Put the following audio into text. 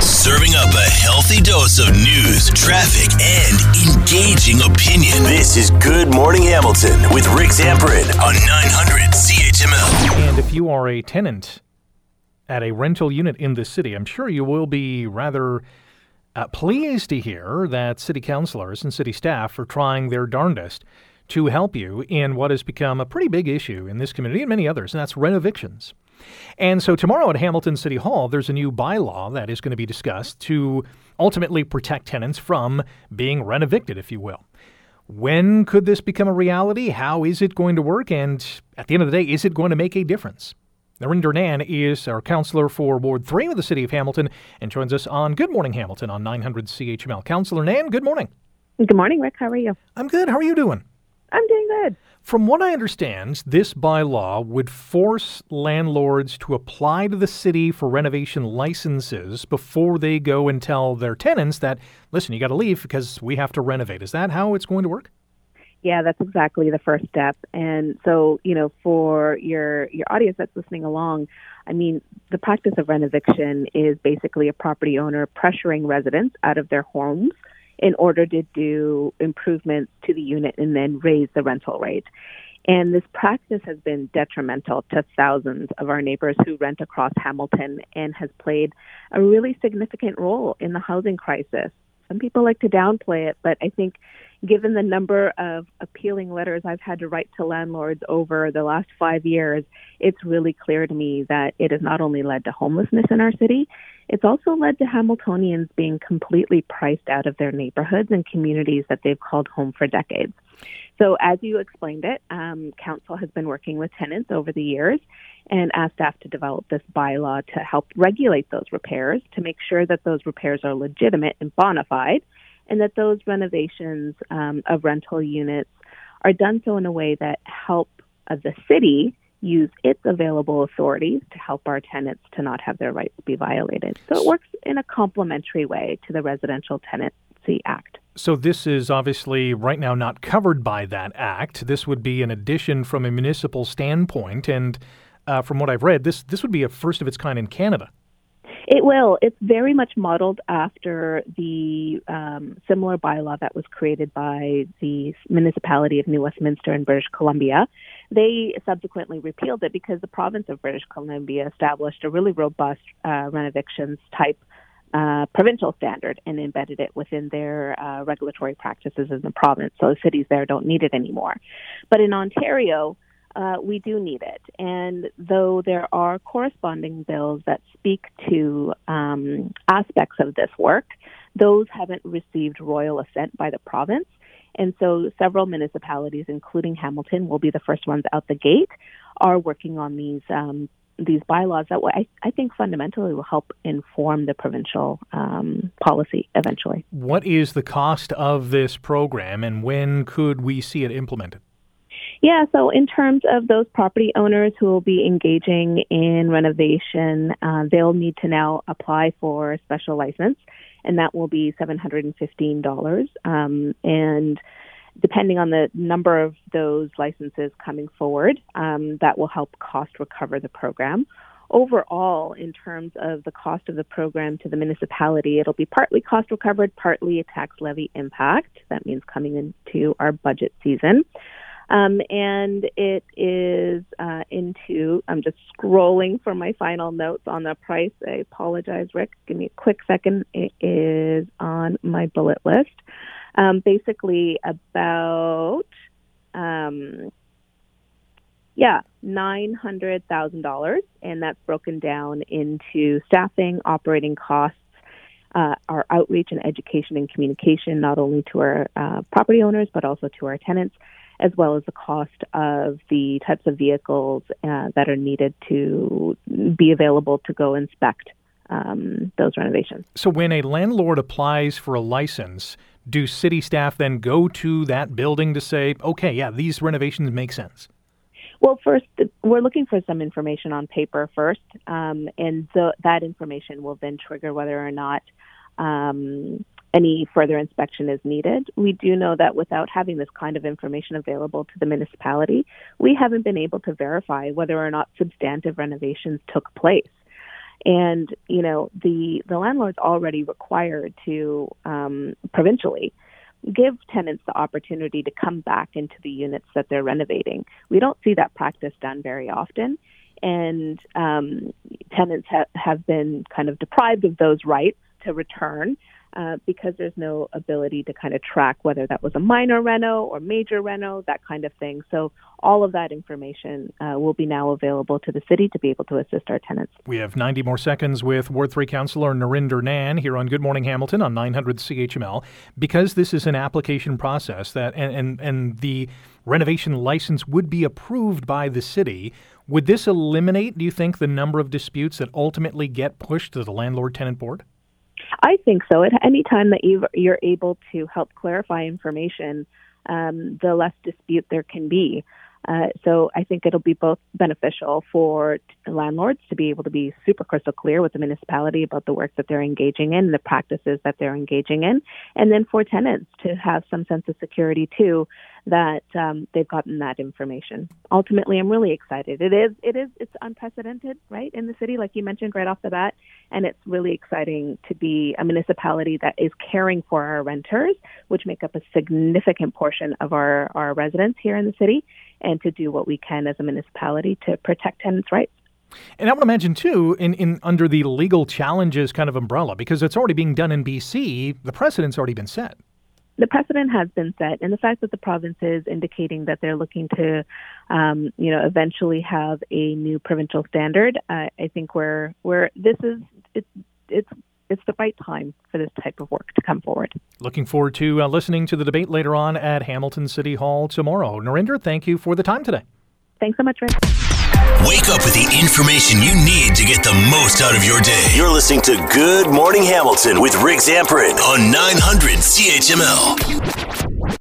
Serving up a healthy dose of news, traffic, and engaging opinion. This is Good Morning Hamilton with Rick Zamperin on 900 CHML. And if you are a tenant at a rental unit in the city, I'm sure you will be rather uh, pleased to hear that city councilors and city staff are trying their darndest to help you in what has become a pretty big issue in this community and many others, and that's renovictions. And so tomorrow at Hamilton City Hall, there's a new bylaw that is going to be discussed to ultimately protect tenants from being renovicted, if you will. When could this become a reality? How is it going to work? And at the end of the day, is it going to make a difference? Narinder Nann is our counselor for Ward 3 of the City of Hamilton and joins us on Good Morning Hamilton on 900 CHML. Counselor Nann, good morning. Good morning, Rick. How are you? I'm good. How are you doing? I'm doing good. From what I understand, this bylaw would force landlords to apply to the city for renovation licenses before they go and tell their tenants that, listen, you got to leave because we have to renovate. Is that how it's going to work? Yeah, that's exactly the first step. And so, you know, for your your audience that's listening along, I mean, the practice of renoviction is basically a property owner pressuring residents out of their homes in order to do improvements to the unit and then raise the rental rate. And this practice has been detrimental to thousands of our neighbors who rent across Hamilton and has played a really significant role in the housing crisis. Some people like to downplay it, but I think given the number of appealing letters I've had to write to landlords over the last five years, it's really clear to me that it has not only led to homelessness in our city, it's also led to Hamiltonians being completely priced out of their neighborhoods and communities that they've called home for decades. So, as you explained it, um, Council has been working with tenants over the years and asked staff to develop this bylaw to help regulate those repairs to make sure that those repairs are legitimate and bona fide and that those renovations um, of rental units are done so in a way that help uh, the city use its available authorities to help our tenants to not have their rights be violated. So it works in a complementary way to the Residential Tenancy Act. So this is obviously right now not covered by that act. This would be an addition from a municipal standpoint, and uh, from what I've read, this this would be a first of its kind in Canada. It will. It's very much modeled after the um, similar bylaw that was created by the municipality of New Westminster in British Columbia. They subsequently repealed it because the province of British Columbia established a really robust uh, renovictions type uh, provincial standard and embedded it within their uh, regulatory practices in the province. So the cities there don't need it anymore. But in Ontario, uh, we do need it. And though there are corresponding bills that speak to um, aspects of this work, those haven't received royal assent by the province. And so several municipalities, including Hamilton, will be the first ones out the gate, are working on these um, these bylaws that I, I think fundamentally will help inform the provincial um, policy eventually. What is the cost of this program, and when could we see it implemented? Yeah, so in terms of those property owners who will be engaging in renovation, uh, they'll need to now apply for a special license, and that will be $715. Um, and depending on the number of those licenses coming forward, um, that will help cost recover the program. Overall, in terms of the cost of the program to the municipality, it'll be partly cost recovered, partly a tax levy impact. That means coming into our budget season. Um, and it is uh, into, I'm just scrolling for my final notes on the price. I apologize, Rick. Give me a quick second. It is on my bullet list. Um, basically, about, um, yeah, $900,000. And that's broken down into staffing, operating costs, uh, our outreach and education and communication, not only to our uh, property owners, but also to our tenants as well as the cost of the types of vehicles uh, that are needed to be available to go inspect um, those renovations. So, when a landlord applies for a license, do city staff then go to that building to say, okay, yeah, these renovations make sense? Well, first, we're looking for some information on paper first, um, and that information will then trigger whether or not um, any further inspection is needed. We do know that without having this kind of information available to the municipality, we haven't been able to verify whether or not substantive renovations took place. And you know, the the landlord's already required to um, provincially give tenants the opportunity to come back into the units that they're renovating. We don't see that practice done very often, and um, tenants ha- have been kind of deprived of those rights to return uh, because there's no ability to kind of track whether that was a minor reno or major reno, that kind of thing. So all of that information uh, will be now available to the city to be able to assist our tenants. We have 90 more seconds with Ward 3 Councillor Narinder Nann here on Good Morning Hamilton on 900 CHML. Because this is an application process that and, and, and the renovation license would be approved by the city, would this eliminate, do you think, the number of disputes that ultimately get pushed to the landlord tenant board? I think so. At any time that you you're able to help clarify information, um, the less dispute there can be. Uh, so I think it'll be both beneficial for landlords to be able to be super crystal clear with the municipality about the work that they're engaging in, the practices that they're engaging in, and then for tenants to have some sense of security too that um, they've gotten that information. Ultimately, I'm really excited. It is, it is, it's unprecedented, right, in the city, like you mentioned right off the bat, and it's really exciting to be a municipality that is caring for our renters, which make up a significant portion of our our residents here in the city, and to do what we can as a municipality to protect tenants' rights. And I would imagine too, in, in under the legal challenges kind of umbrella, because it's already being done in BC, the precedent's already been set the precedent has been set, and the fact that the province is indicating that they're looking to, um, you know, eventually have a new provincial standard, uh, I think we're we're this is it's it's it's the right time for this type of work to come forward. Looking forward to uh, listening to the debate later on at Hamilton City Hall tomorrow. Narinder, thank you for the time today. Thanks so much, Rick. Wake up with the information you need to get the most out of your day. You're listening to Good Morning Hamilton with Rick Zamperin on 900 CHML.